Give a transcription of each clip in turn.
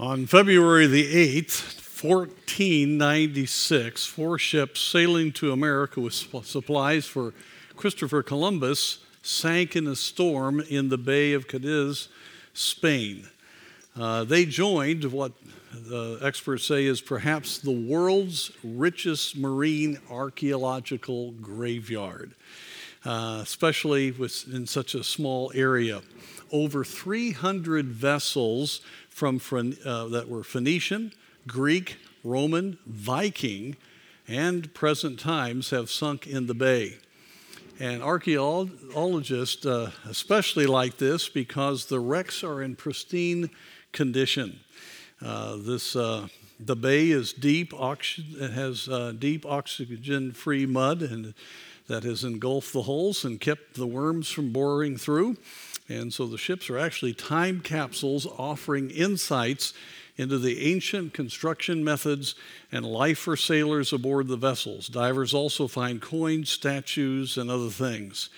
On February the 8th, 1496, four ships sailing to America with supplies for Christopher Columbus sank in a storm in the Bay of Cadiz, Spain. Uh, they joined what the experts say is perhaps the world's richest marine archaeological graveyard, uh, especially with, in such a small area. Over 300 vessels from uh, that were Phoenician, Greek, Roman, Viking, and present times have sunk in the bay. And archaeologists uh, especially like this because the wrecks are in pristine condition. Uh, this uh, the bay is deep, oxygen, it has uh, deep oxygen-free mud, and that has engulfed the holes and kept the worms from boring through. And so the ships are actually time capsules offering insights into the ancient construction methods and life for sailors aboard the vessels. Divers also find coins, statues, and other things.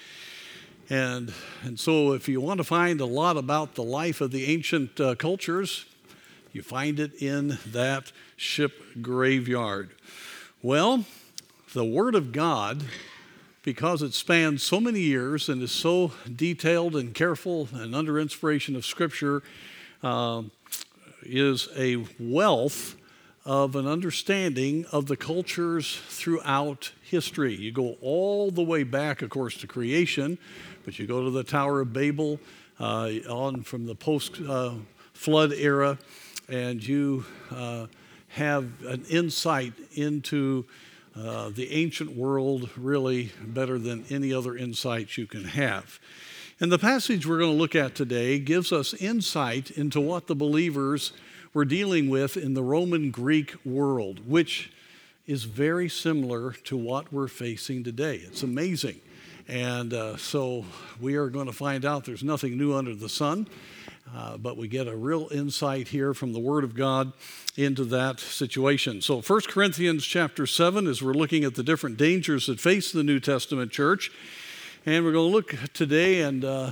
And, and so, if you want to find a lot about the life of the ancient uh, cultures, you find it in that ship graveyard. Well, the Word of God because it spans so many years and is so detailed and careful and under inspiration of Scripture, uh, is a wealth of an understanding of the cultures throughout history. You go all the way back, of course, to creation, but you go to the Tower of Babel uh, on from the post uh, flood era, and you uh, have an insight into uh, the ancient world really better than any other insight you can have. And the passage we're going to look at today gives us insight into what the believers were dealing with in the Roman Greek world, which is very similar to what we're facing today. It's amazing. And uh, so we are going to find out there's nothing new under the sun. Uh, but we get a real insight here from the Word of God into that situation. So 1 Corinthians chapter 7, as we're looking at the different dangers that face the New Testament church, and we're going to look today and uh,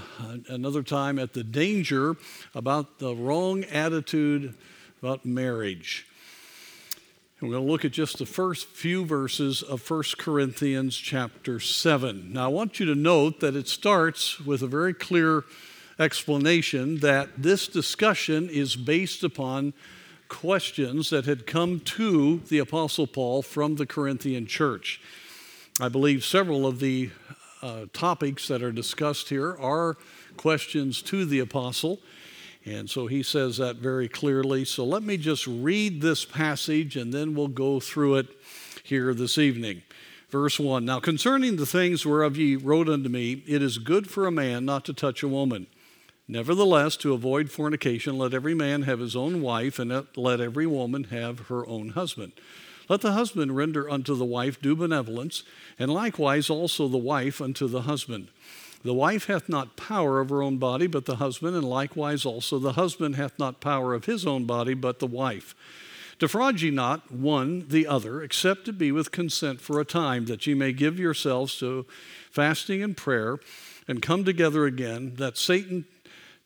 another time at the danger about the wrong attitude about marriage. And we're going to look at just the first few verses of 1 Corinthians chapter 7. Now, I want you to note that it starts with a very clear explanation that this discussion is based upon questions that had come to the Apostle Paul from the Corinthian church. I believe several of the uh, topics that are discussed here are questions to the Apostle. And so he says that very clearly. So let me just read this passage and then we'll go through it here this evening. Verse 1 Now concerning the things whereof ye wrote unto me, it is good for a man not to touch a woman. Nevertheless, to avoid fornication, let every man have his own wife, and let every woman have her own husband. Let the husband render unto the wife due benevolence, and likewise also the wife unto the husband. The wife hath not power of her own body, but the husband, and likewise also the husband hath not power of his own body, but the wife. Defraud ye not one the other, except to be with consent for a time, that ye may give yourselves to fasting and prayer, and come together again, that Satan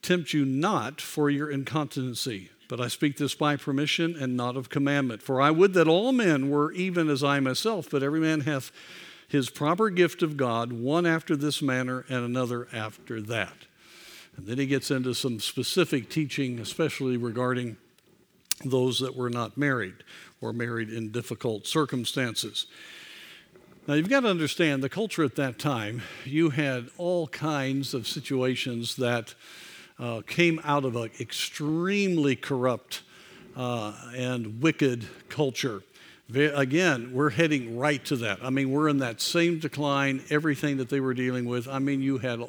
tempt you not for your incontinency. But I speak this by permission and not of commandment. For I would that all men were even as I myself, but every man hath his proper gift of God, one after this manner and another after that. And then he gets into some specific teaching, especially regarding those that were not married or married in difficult circumstances. Now, you've got to understand the culture at that time, you had all kinds of situations that uh, came out of an extremely corrupt uh, and wicked culture. Again, we're heading right to that. I mean, we're in that same decline, everything that they were dealing with. I mean, you had,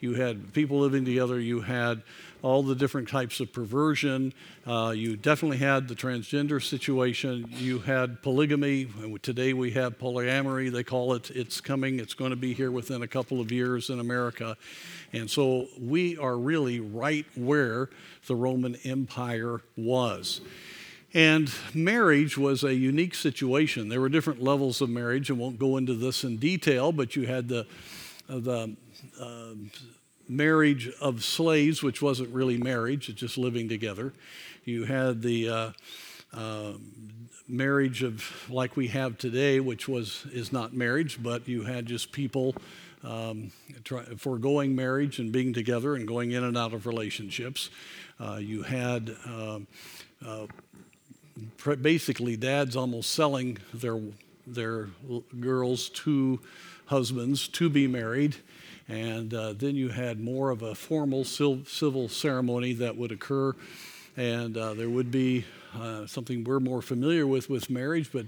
you had people living together, you had all the different types of perversion. Uh, you definitely had the transgender situation. You had polygamy. Today we have polyamory. They call it. It's coming. It's going to be here within a couple of years in America. And so we are really right where the Roman Empire was. And marriage was a unique situation. There were different levels of marriage. I won't go into this in detail, but you had the, uh, the uh, marriage of slaves, which wasn't really marriage, it's just living together. You had the uh, uh, marriage of like we have today, which was is not marriage, but you had just people um, try, foregoing marriage and being together and going in and out of relationships. Uh, you had um, uh, basically dads almost selling their their girls to husbands to be married. And uh, then you had more of a formal civil ceremony that would occur, and uh, there would be uh, something we're more familiar with with marriage, but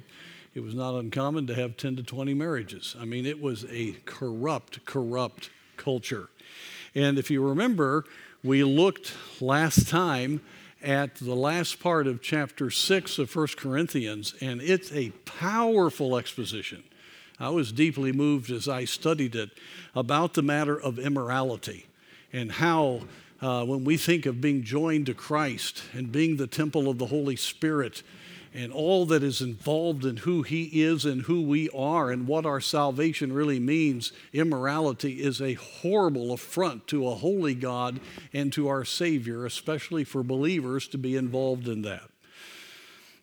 it was not uncommon to have 10 to 20 marriages. I mean, it was a corrupt, corrupt culture. And if you remember, we looked last time at the last part of chapter 6 of 1 Corinthians, and it's a powerful exposition. I was deeply moved as I studied it about the matter of immorality and how, uh, when we think of being joined to Christ and being the temple of the Holy Spirit, and all that is involved in who He is and who we are and what our salvation really means, immorality is a horrible affront to a holy God and to our Savior, especially for believers to be involved in that.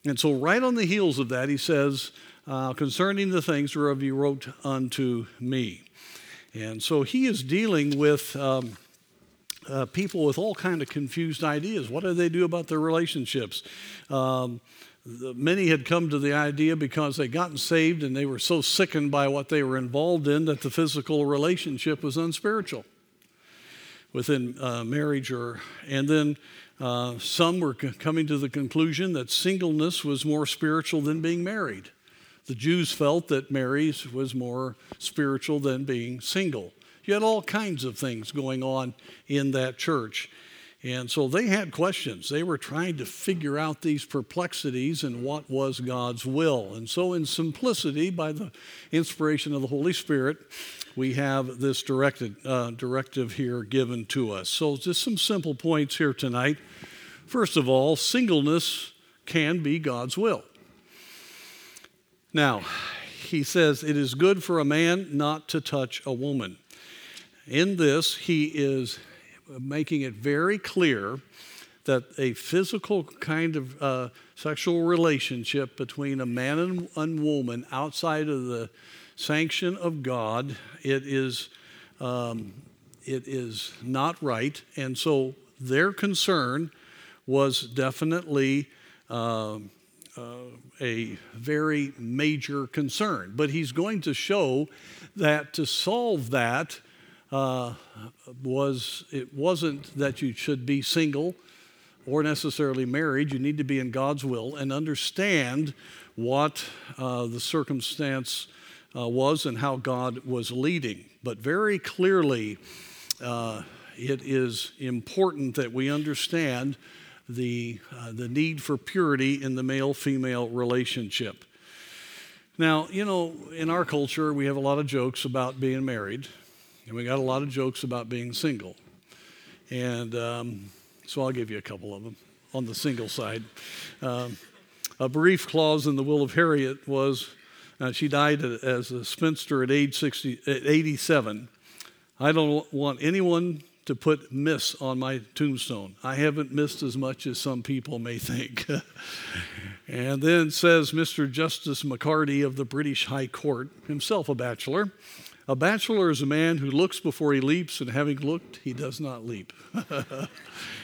And so, right on the heels of that, he says, uh, concerning the things whereof you wrote unto me. And so he is dealing with um, uh, people with all kind of confused ideas. What do they do about their relationships? Um, many had come to the idea because they'd gotten saved and they were so sickened by what they were involved in that the physical relationship was unspiritual within uh, marriage or and then uh, some were c- coming to the conclusion that singleness was more spiritual than being married the jews felt that Mary's was more spiritual than being single you had all kinds of things going on in that church and so they had questions. They were trying to figure out these perplexities and what was God's will. And so, in simplicity, by the inspiration of the Holy Spirit, we have this directed, uh, directive here given to us. So, just some simple points here tonight. First of all, singleness can be God's will. Now, he says, It is good for a man not to touch a woman. In this, he is making it very clear that a physical kind of uh, sexual relationship between a man and, woman outside of the sanction of God, it is, um, it is not right. And so their concern was definitely uh, a very major concern. But he's going to show that to solve that, uh, was it wasn't that you should be single or necessarily married. You need to be in God's will and understand what uh, the circumstance uh, was and how God was leading. But very clearly, uh, it is important that we understand the, uh, the need for purity in the male female relationship. Now, you know, in our culture, we have a lot of jokes about being married. And we got a lot of jokes about being single. And um, so I'll give you a couple of them on the single side. Um, a brief clause in the will of Harriet was uh, she died as a spinster at age 60, at 87. I don't want anyone to put miss on my tombstone. I haven't missed as much as some people may think. and then says Mr. Justice McCardie of the British High Court, himself a bachelor, a bachelor is a man who looks before he leaps, and having looked, he does not leap.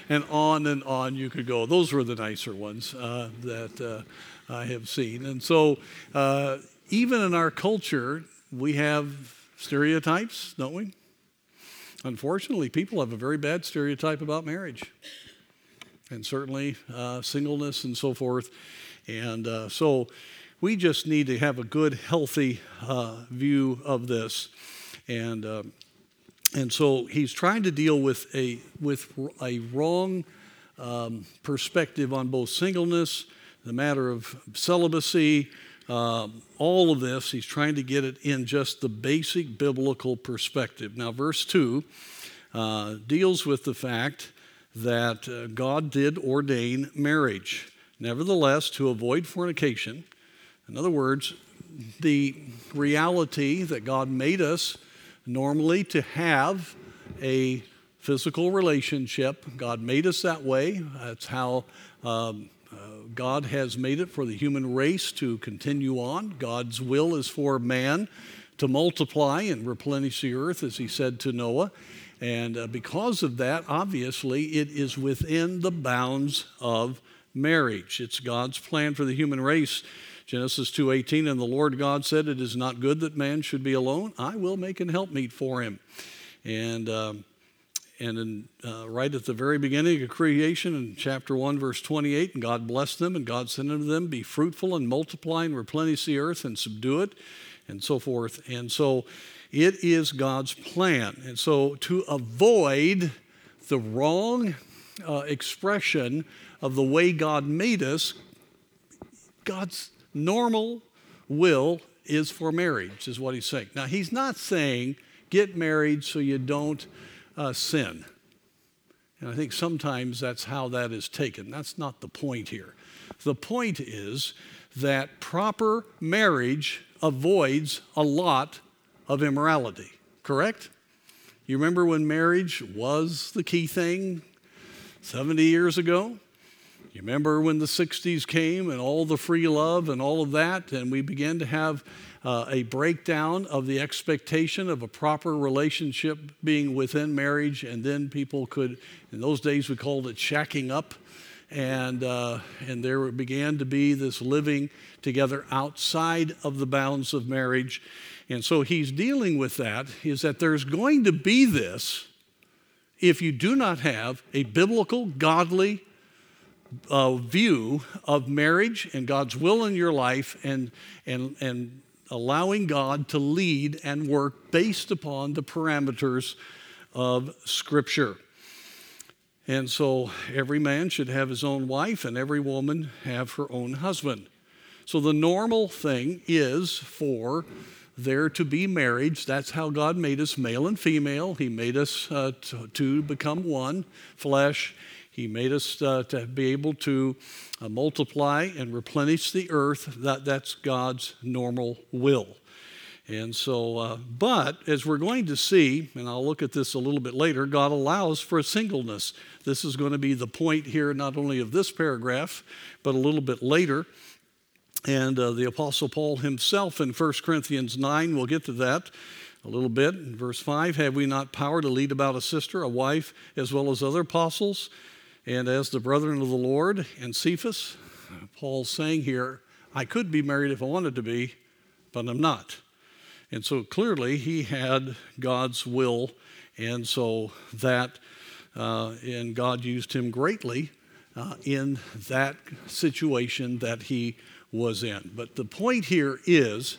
and on and on you could go. Those were the nicer ones uh, that uh, I have seen. And so, uh, even in our culture, we have stereotypes, don't we? Unfortunately, people have a very bad stereotype about marriage, and certainly uh, singleness and so forth. And uh, so, we just need to have a good, healthy uh, view of this. And, uh, and so he's trying to deal with a, with a wrong um, perspective on both singleness, the matter of celibacy, um, all of this. He's trying to get it in just the basic biblical perspective. Now, verse 2 uh, deals with the fact that uh, God did ordain marriage. Nevertheless, to avoid fornication, in other words, the reality that God made us normally to have a physical relationship. God made us that way. That's how um, uh, God has made it for the human race to continue on. God's will is for man to multiply and replenish the earth, as he said to Noah. And uh, because of that, obviously, it is within the bounds of marriage. It's God's plan for the human race. Genesis 2:18 and the Lord God said it is not good that man should be alone I will make an helpmeet for him and um, and in, uh, right at the very beginning of creation in chapter 1 verse 28 and god blessed them and god said unto them be fruitful and multiply and replenish the earth and subdue it and so forth. And so it is god's plan. And so to avoid the wrong uh, expression of the way god made us god's normal will is for marriage is what he's saying. Now he's not saying get married so you don't uh, sin. And I think sometimes that's how that is taken. That's not the point here. The point is that proper marriage avoids a lot of immorality, correct? You remember when marriage was the key thing 70 years ago? You remember when the 60s came and all the free love and all of that, and we began to have uh, a breakdown of the expectation of a proper relationship being within marriage, and then people could, in those days we called it shacking up, and, uh, and there began to be this living together outside of the bounds of marriage. And so he's dealing with that, is that there's going to be this if you do not have a biblical, godly, uh, view of marriage and God's will in your life and, and, and allowing God to lead and work based upon the parameters of Scripture. And so every man should have his own wife, and every woman have her own husband. So the normal thing is for there to be marriage. That's how God made us male and female. He made us uh, to, to, become one flesh. He made us uh, to be able to uh, multiply and replenish the earth. That, that's God's normal will. And so, uh, but as we're going to see, and I'll look at this a little bit later, God allows for singleness. This is going to be the point here, not only of this paragraph, but a little bit later. And uh, the Apostle Paul himself in 1 Corinthians 9, we'll get to that a little bit. In verse 5, have we not power to lead about a sister, a wife, as well as other apostles? And as the brethren of the Lord and Cephas, Paul's saying here, I could be married if I wanted to be, but I'm not. And so clearly he had God's will, and so that, uh, and God used him greatly uh, in that situation that he was in. But the point here is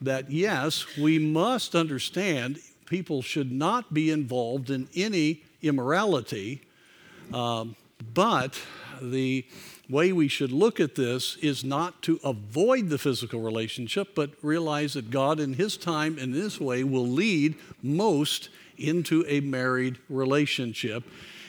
that yes, we must understand people should not be involved in any immorality um, but the way we should look at this is not to avoid the physical relationship, but realize that God, in His time and this way, will lead most into a married relationship.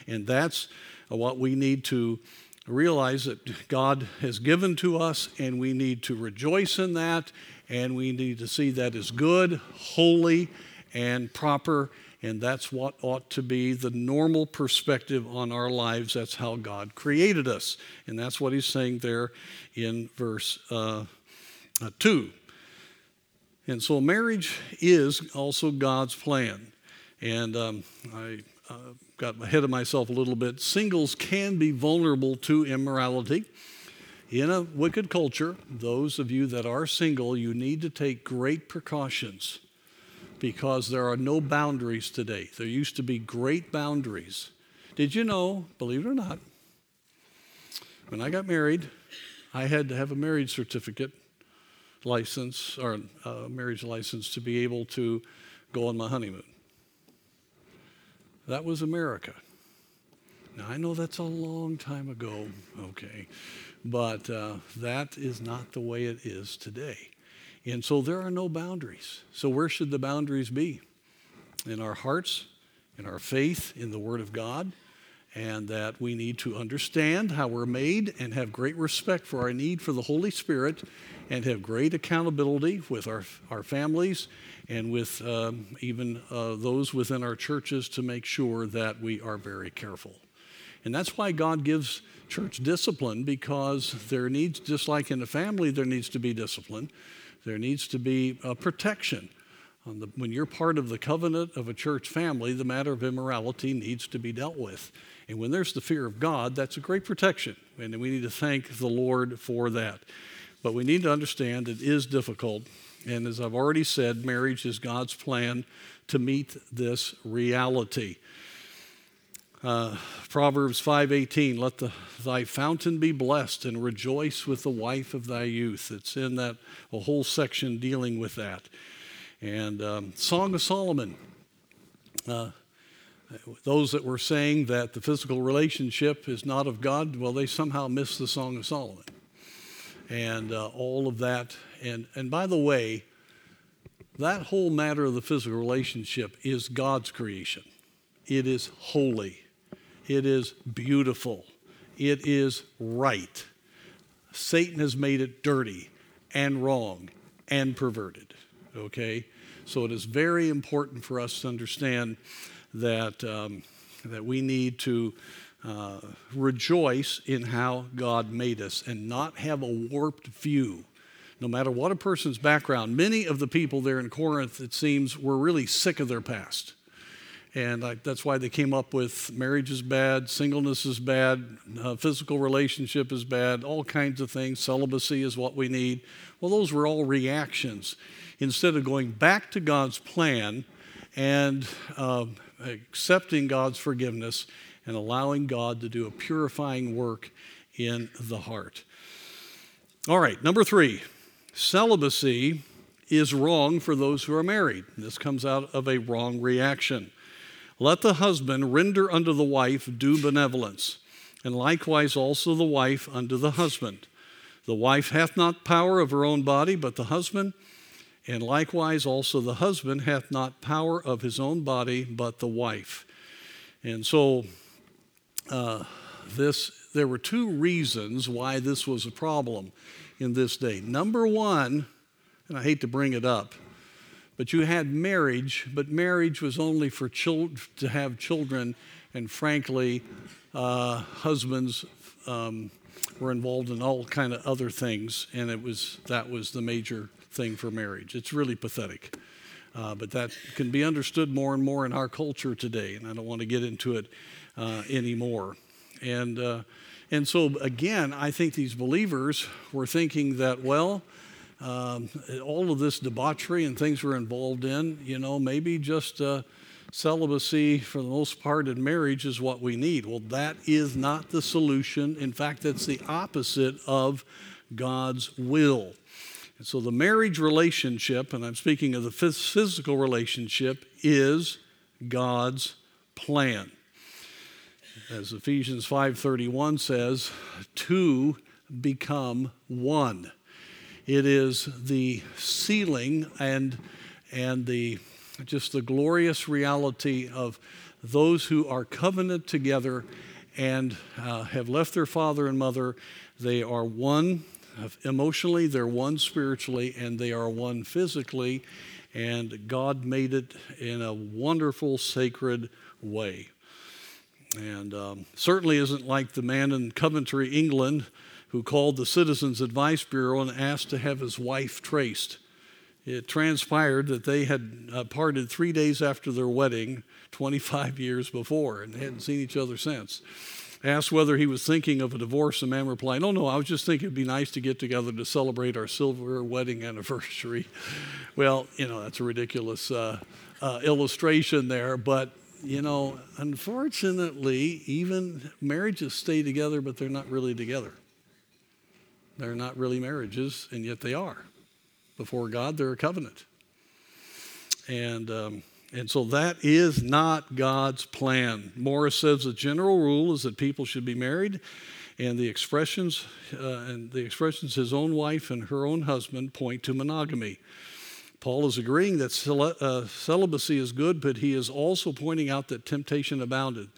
And that's what we need to realize that God has given to us, and we need to rejoice in that, and we need to see that as good, holy, and proper and that's what ought to be the normal perspective on our lives. That's how God created us. And that's what he's saying there in verse uh, uh, 2. And so marriage is also God's plan. And um, I uh, got ahead of myself a little bit. Singles can be vulnerable to immorality. In a wicked culture, those of you that are single, you need to take great precautions because there are no boundaries today. There used to be great boundaries. Did you know, believe it or not, when I got married, I had to have a marriage certificate license or a marriage license to be able to go on my honeymoon. That was America. Now, I know that's a long time ago, okay, but uh, that is not the way it is today. And so there are no boundaries. So, where should the boundaries be? In our hearts, in our faith, in the Word of God, and that we need to understand how we're made and have great respect for our need for the Holy Spirit and have great accountability with our, our families and with um, even uh, those within our churches to make sure that we are very careful. And that's why God gives church discipline because there needs, just like in a family, there needs to be discipline, there needs to be a protection. The, when you're part of the covenant of a church family, the matter of immorality needs to be dealt with. And when there's the fear of God, that's a great protection. And we need to thank the Lord for that. But we need to understand it is difficult. And as I've already said, marriage is God's plan to meet this reality. Uh, Proverbs 5:18 let the, thy fountain be blessed and rejoice with the wife of thy youth. It's in that a whole section dealing with that. And um, Song of Solomon. Uh, those that were saying that the physical relationship is not of God, well, they somehow missed the Song of Solomon. And uh, all of that. And, and by the way, that whole matter of the physical relationship is God's creation. It is holy. It is beautiful. It is right. Satan has made it dirty and wrong and perverted. Okay? So it is very important for us to understand that, um, that we need to uh, rejoice in how God made us and not have a warped view. No matter what a person's background, many of the people there in Corinth, it seems, were really sick of their past. And I, that's why they came up with marriage is bad, singleness is bad, uh, physical relationship is bad, all kinds of things. Celibacy is what we need. Well, those were all reactions. Instead of going back to God's plan and uh, accepting God's forgiveness and allowing God to do a purifying work in the heart. All right, number three celibacy is wrong for those who are married. This comes out of a wrong reaction. Let the husband render unto the wife due benevolence, and likewise also the wife unto the husband. The wife hath not power of her own body, but the husband, and likewise also the husband hath not power of his own body, but the wife. And so, uh, this there were two reasons why this was a problem in this day. Number one, and I hate to bring it up, but you had marriage, but marriage was only for children to have children, and frankly, uh, husbands um, were involved in all kind of other things, and it was that was the major thing for marriage. It's really pathetic, uh, but that can be understood more and more in our culture today, and I don't want to get into it uh, anymore. And uh, and so again, I think these believers were thinking that well um, all of this debauchery and things we're involved in, you know, maybe just uh, celibacy for the most part in marriage is what we need. Well, that is not the solution. In fact, that's the opposite of God's will. And so the marriage relationship, and I'm speaking of the physical relationship, is God's plan. As Ephesians 5:31 says, two become one. It is the sealing and, and the, just the glorious reality of those who are covenant together and uh, have left their father and mother. They are one emotionally, they're one spiritually, and they are one physically. And God made it in a wonderful, sacred way. And um, certainly isn't like the man in Coventry, England, who called the Citizens Advice Bureau and asked to have his wife traced. It transpired that they had uh, parted three days after their wedding, 25 years before, and hadn't seen each other since. Asked whether he was thinking of a divorce, the man replied, Oh, no, I was just thinking it'd be nice to get together to celebrate our silver wedding anniversary. well, you know, that's a ridiculous uh, uh, illustration there, but you know, unfortunately, even marriages stay together, but they're not really together. They're not really marriages, and yet they are. Before God, they're a covenant. And, um, and so that is not God's plan. Morris says the general rule is that people should be married, and the expressions, uh, and the expressions his own wife and her own husband point to monogamy. Paul is agreeing that cel- uh, celibacy is good, but he is also pointing out that temptation abounded.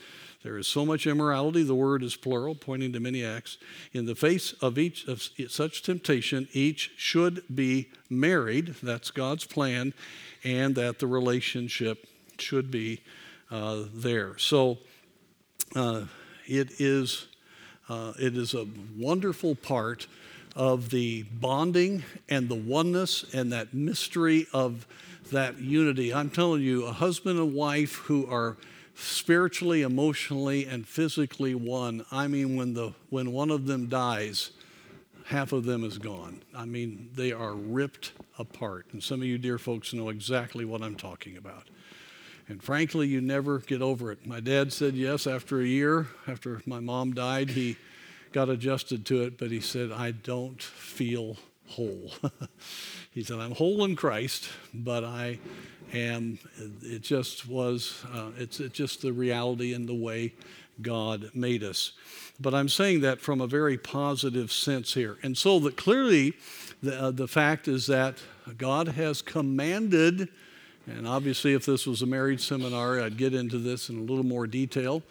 There is so much immorality, the word is plural, pointing to many acts. In the face of each of such temptation, each should be married. That's God's plan, and that the relationship should be uh, there. So uh, it is uh, it is a wonderful part of the bonding and the oneness and that mystery of that unity. I'm telling you, a husband and wife who are spiritually, emotionally, and physically one. I mean, when, the, when one of them dies, half of them is gone. I mean, they are ripped apart. And some of you dear folks know exactly what I'm talking about. And frankly, you never get over it. My dad said yes after a year, after my mom died, he got adjusted to it, but he said, I don't feel whole. he said, I'm whole in Christ, but I am, it just was, uh, it's, it's just the reality and the way God made us. But I'm saying that from a very positive sense here. And so that clearly the, uh, the fact is that God has commanded, and obviously if this was a marriage seminar, I'd get into this in a little more detail.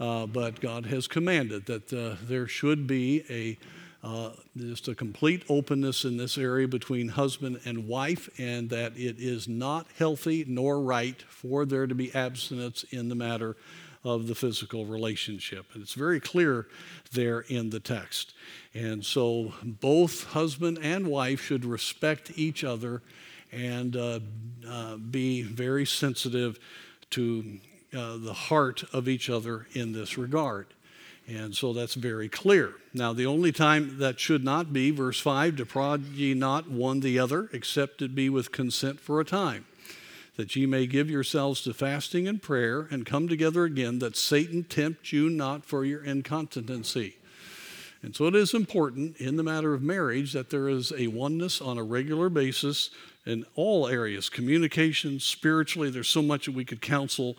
Uh, but God has commanded that uh, there should be a uh, just a complete openness in this area between husband and wife, and that it is not healthy nor right for there to be abstinence in the matter of the physical relationship. And it's very clear there in the text. And so both husband and wife should respect each other and uh, uh, be very sensitive to uh, the heart of each other in this regard. And so that's very clear. Now, the only time that should not be, verse 5, defraud ye not one the other, except it be with consent for a time, that ye may give yourselves to fasting and prayer, and come together again, that Satan tempt you not for your incontinency. And so it is important in the matter of marriage that there is a oneness on a regular basis in all areas communication, spiritually. There's so much that we could counsel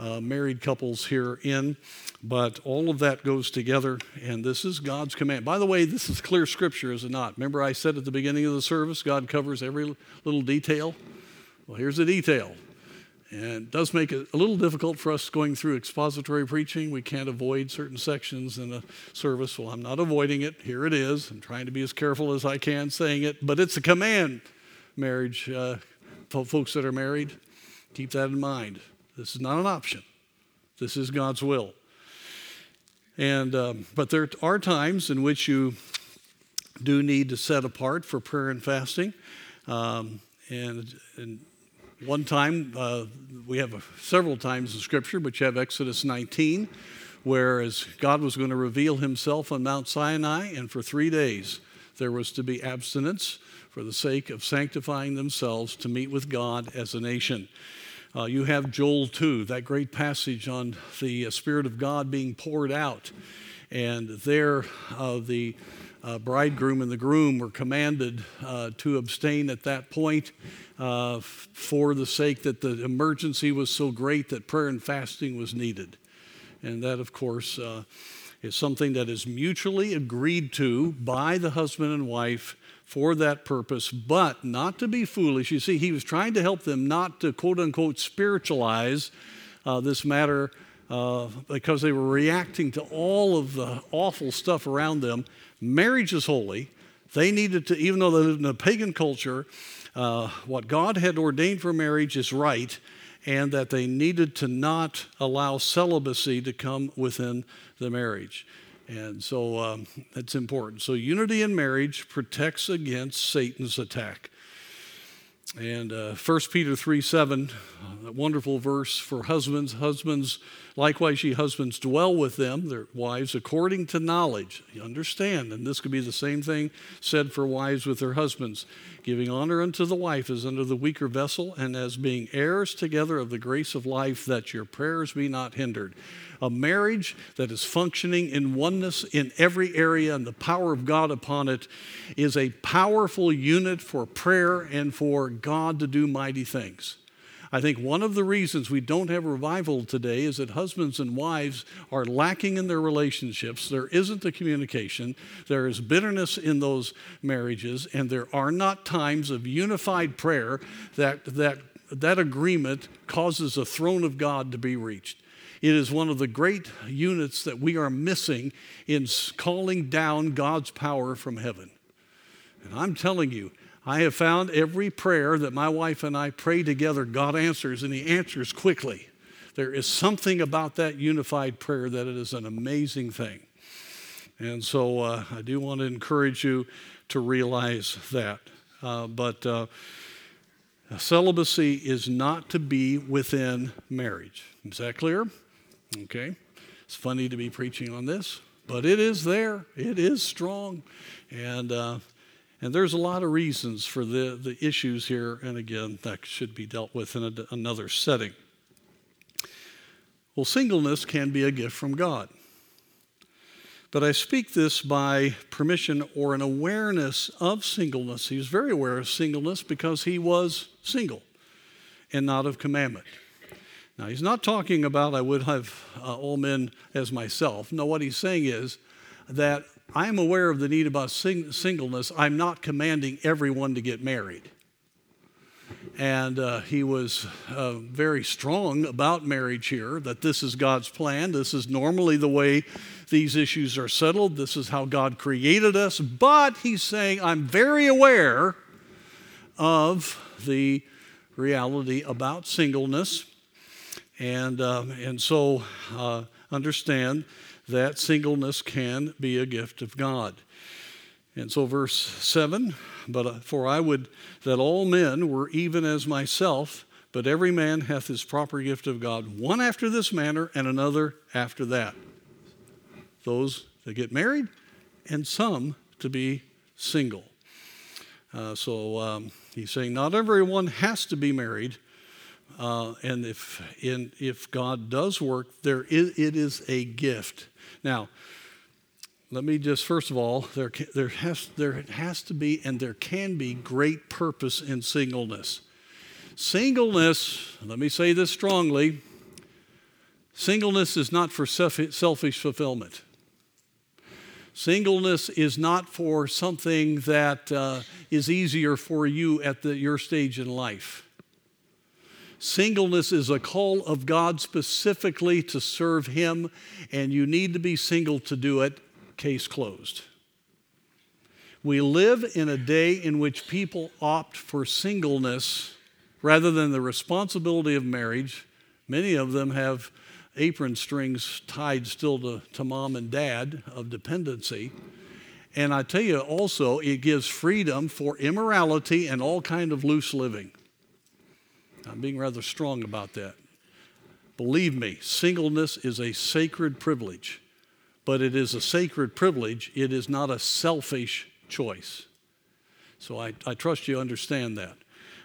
uh, married couples here in, but all of that goes together, and this is God's command. By the way, this is clear scripture, is it not? Remember, I said at the beginning of the service, God covers every little detail? Well, here's a detail. And it does make it a little difficult for us going through expository preaching. We can't avoid certain sections in a service. Well, I'm not avoiding it. Here it is. I'm trying to be as careful as I can saying it, but it's a command, marriage. Uh, folks that are married, keep that in mind. This is not an option. This is God's will. And um, but there are times in which you do need to set apart for prayer and fasting. Um, and, and, one time, uh, we have a, several times in Scripture, but you have Exodus 19, whereas God was going to reveal Himself on Mount Sinai, and for three days there was to be abstinence for the sake of sanctifying themselves to meet with God as a nation. Uh, you have Joel 2, that great passage on the uh, Spirit of God being poured out. And there, uh, the uh, bridegroom and the groom were commanded uh, to abstain at that point uh, for the sake that the emergency was so great that prayer and fasting was needed. And that, of course, is something that is mutually agreed to by the husband and wife for that purpose, but not to be foolish. You see, he was trying to help them not to quote unquote spiritualize uh, this matter uh, because they were reacting to all of the awful stuff around them. Marriage is holy. They needed to, even though they lived in a pagan culture, uh, what God had ordained for marriage is right, and that they needed to not allow celibacy to come within the marriage. And so um, that's important. So, unity in marriage protects against Satan's attack. And uh, 1 Peter 3 7, uh, that wonderful verse for husbands. Husbands, likewise, ye husbands, dwell with them, their wives, according to knowledge. You understand. And this could be the same thing said for wives with their husbands, giving honor unto the wife as unto the weaker vessel, and as being heirs together of the grace of life, that your prayers be not hindered a marriage that is functioning in oneness in every area and the power of God upon it is a powerful unit for prayer and for God to do mighty things. I think one of the reasons we don't have revival today is that husbands and wives are lacking in their relationships. There isn't the communication, there is bitterness in those marriages, and there are not times of unified prayer that, that, that agreement causes the throne of God to be reached. It is one of the great units that we are missing in calling down God's power from heaven. And I'm telling you, I have found every prayer that my wife and I pray together, God answers, and He answers quickly. There is something about that unified prayer that it is an amazing thing. And so uh, I do want to encourage you to realize that. Uh, but uh, celibacy is not to be within marriage. Is that clear? Okay. It's funny to be preaching on this, but it is there. It is strong. And uh, and there's a lot of reasons for the, the issues here, and again, that should be dealt with in a, another setting. Well, singleness can be a gift from God. But I speak this by permission or an awareness of singleness. He was very aware of singleness because he was single and not of commandment. Now, he's not talking about I would have uh, all men as myself. No, what he's saying is that I'm aware of the need about sing- singleness. I'm not commanding everyone to get married. And uh, he was uh, very strong about marriage here, that this is God's plan. This is normally the way these issues are settled. This is how God created us. But he's saying, I'm very aware of the reality about singleness. And, uh, and so uh, understand that singleness can be a gift of God. And so, verse 7 But uh, for I would that all men were even as myself, but every man hath his proper gift of God, one after this manner, and another after that. Those that get married, and some to be single. Uh, so um, he's saying not everyone has to be married, uh, and if in, if God does work, there is, it is a gift. Now, let me just first of all, there, there, has, there has to be and there can be great purpose in singleness. Singleness, let me say this strongly singleness is not for selfish fulfillment. Singleness is not for something that uh, is easier for you at the, your stage in life. Singleness is a call of God specifically to serve Him, and you need to be single to do it. Case closed. We live in a day in which people opt for singleness rather than the responsibility of marriage. Many of them have apron strings tied still to, to mom and dad of dependency. And I tell you also, it gives freedom for immorality and all kind of loose living. I'm being rather strong about that. Believe me, singleness is a sacred privilege, but it is a sacred privilege. It is not a selfish choice. So I, I trust you understand that.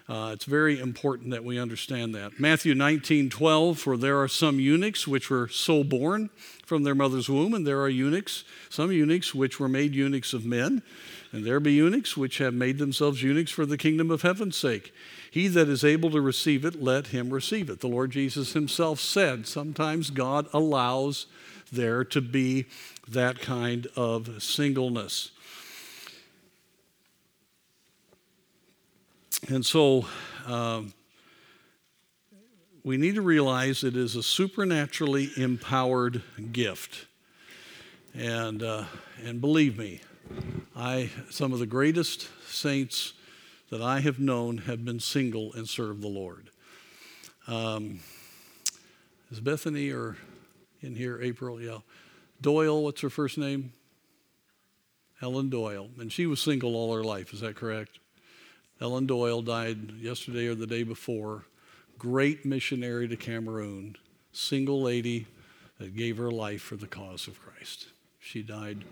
Uh, it's very important that we understand that. Matthew 19, 12, for there are some eunuchs which were so born from their mother's womb, and there are eunuchs, some eunuchs which were made eunuchs of men, and there be eunuchs which have made themselves eunuchs for the kingdom of heaven's sake. He that is able to receive it, let him receive it. The Lord Jesus himself said sometimes God allows there to be that kind of singleness. And so um, we need to realize it is a supernaturally empowered gift. And, uh, and believe me, I, some of the greatest saints that I have known have been single and served the Lord. Um, is Bethany or in here, April? Yeah. Doyle, what's her first name? Ellen Doyle. And she was single all her life, is that correct? Ellen Doyle died yesterday or the day before. Great missionary to Cameroon, single lady that gave her life for the cause of Christ. She died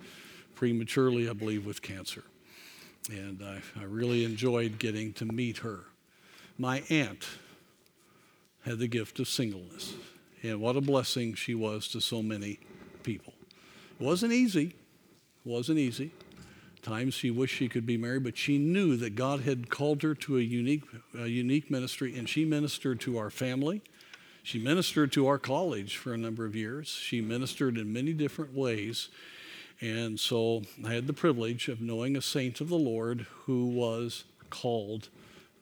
prematurely, I believe, with cancer. And I, I really enjoyed getting to meet her. My aunt had the gift of singleness. And what a blessing she was to so many people. It wasn't easy. It wasn't easy. Times she wished she could be married, but she knew that God had called her to a unique, a unique ministry, and she ministered to our family. She ministered to our college for a number of years. She ministered in many different ways. And so I had the privilege of knowing a saint of the Lord who was called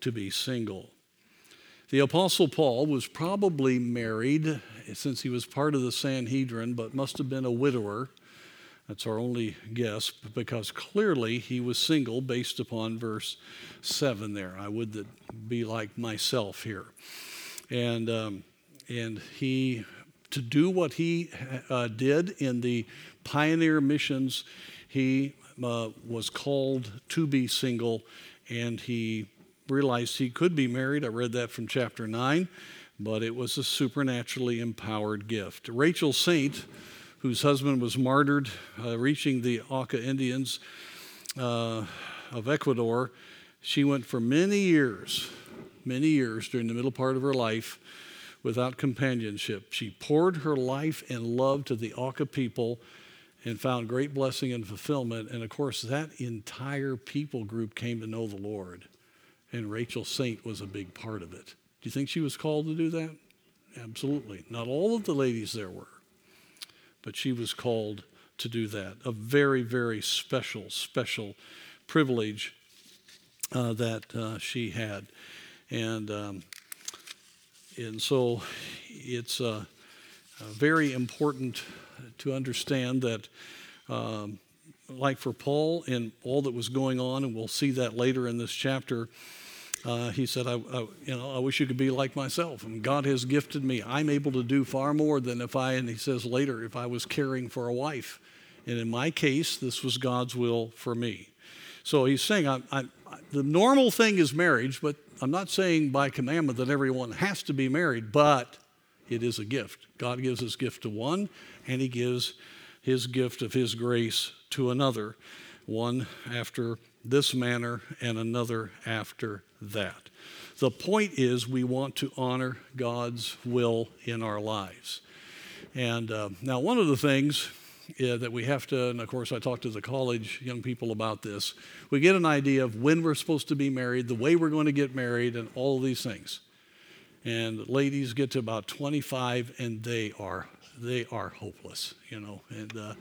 to be single. The Apostle Paul was probably married since he was part of the Sanhedrin, but must have been a widower. That's our only guess because clearly he was single based upon verse 7 there. I would be like myself here. And, um, and he, to do what he uh, did in the pioneer missions, he uh, was called to be single and he realized he could be married. I read that from chapter 9, but it was a supernaturally empowered gift. Rachel Saint whose husband was martyred uh, reaching the Auca Indians uh, of Ecuador. She went for many years, many years during the middle part of her life without companionship. She poured her life and love to the Auca people and found great blessing and fulfillment. And of course, that entire people group came to know the Lord. And Rachel Saint was a big part of it. Do you think she was called to do that? Absolutely. Not all of the ladies there were but she was called to do that. A very, very special, special privilege uh, that uh, she had. And, um, and so it's a, uh very important to understand that, um, like for Paul and all that was going on, and we'll see that later in this chapter, uh, he said, I, I, you know, I wish you could be like myself. And God has gifted me. I'm able to do far more than if I, and he says later, if I was caring for a wife. And in my case, this was God's will for me. So he's saying, I, I, the normal thing is marriage, but I'm not saying by commandment that everyone has to be married, but it is a gift. God gives his gift to one, and he gives his gift of his grace to another, one after this manner and another after that. The point is, we want to honor God's will in our lives. And uh, now, one of the things that we have to, and of course, I talk to the college young people about this. We get an idea of when we're supposed to be married, the way we're going to get married, and all of these things. And ladies get to about 25, and they are they are hopeless, you know. And uh,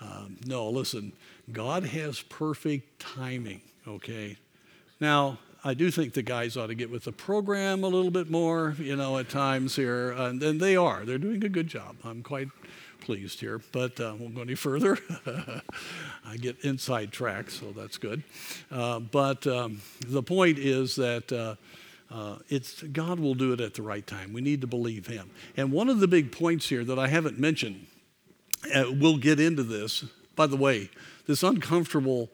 um, no, listen, God has perfect timing. Okay, now I do think the guys ought to get with the program a little bit more, you know, at times here. And, and they are. They're doing a good job. I'm quite pleased here, but uh, won't go any further. I get inside track, so that's good. Uh, but um, the point is that uh, uh, it's God will do it at the right time. We need to believe Him. And one of the big points here that I haven't mentioned, uh, we'll get into this. By the way, this uncomfortable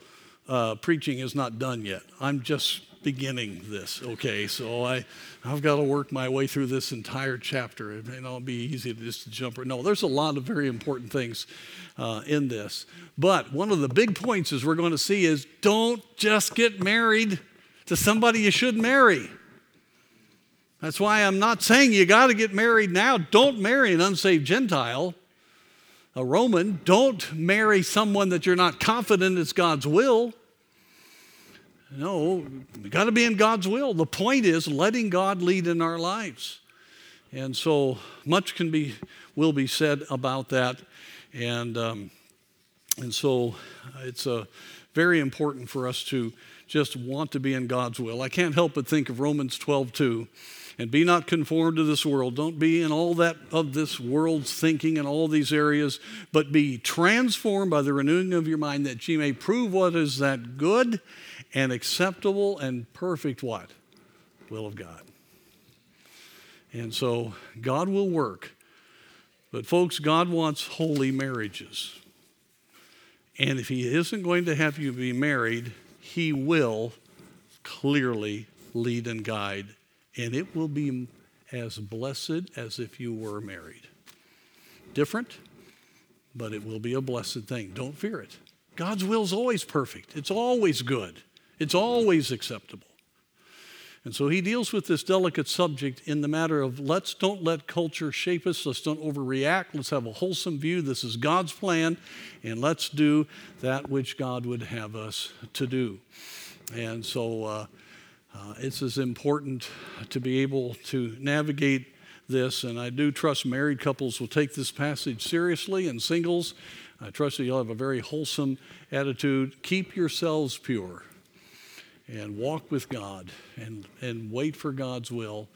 uh, preaching is not done yet. I'm just beginning this, okay? So I, I've got to work my way through this entire chapter. It may not be easy to just jump. No, there's a lot of very important things uh, in this. But one of the big points is we're going to see is don't just get married to somebody you should marry. That's why I'm not saying you got to get married now. Don't marry an unsaved Gentile, a Roman. Don't marry someone that you're not confident is God's will. No, we got to be in God's will. The point is letting God lead in our lives. And so much can be, will be said about that. And, um, and so it's uh, very important for us to just want to be in God's will. I can't help but think of Romans 12, 2. And be not conformed to this world. Don't be in all that of this world's thinking in all these areas, but be transformed by the renewing of your mind that ye may prove what is that good and acceptable and perfect what? Will of God. And so God will work. But, folks, God wants holy marriages. And if He isn't going to have you be married, He will clearly lead and guide. And it will be as blessed as if you were married. Different, but it will be a blessed thing. Don't fear it. God's will is always perfect, it's always good. It's always acceptable. And so he deals with this delicate subject in the matter of let's don't let culture shape us, let's don't overreact, let's have a wholesome view. This is God's plan, and let's do that which God would have us to do. And so uh, uh, it's as important to be able to navigate this, and I do trust married couples will take this passage seriously, and singles, I trust that you'll have a very wholesome attitude. Keep yourselves pure and walk with God and, and wait for God's will.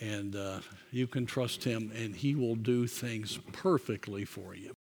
And uh, you can trust Him, and He will do things perfectly for you.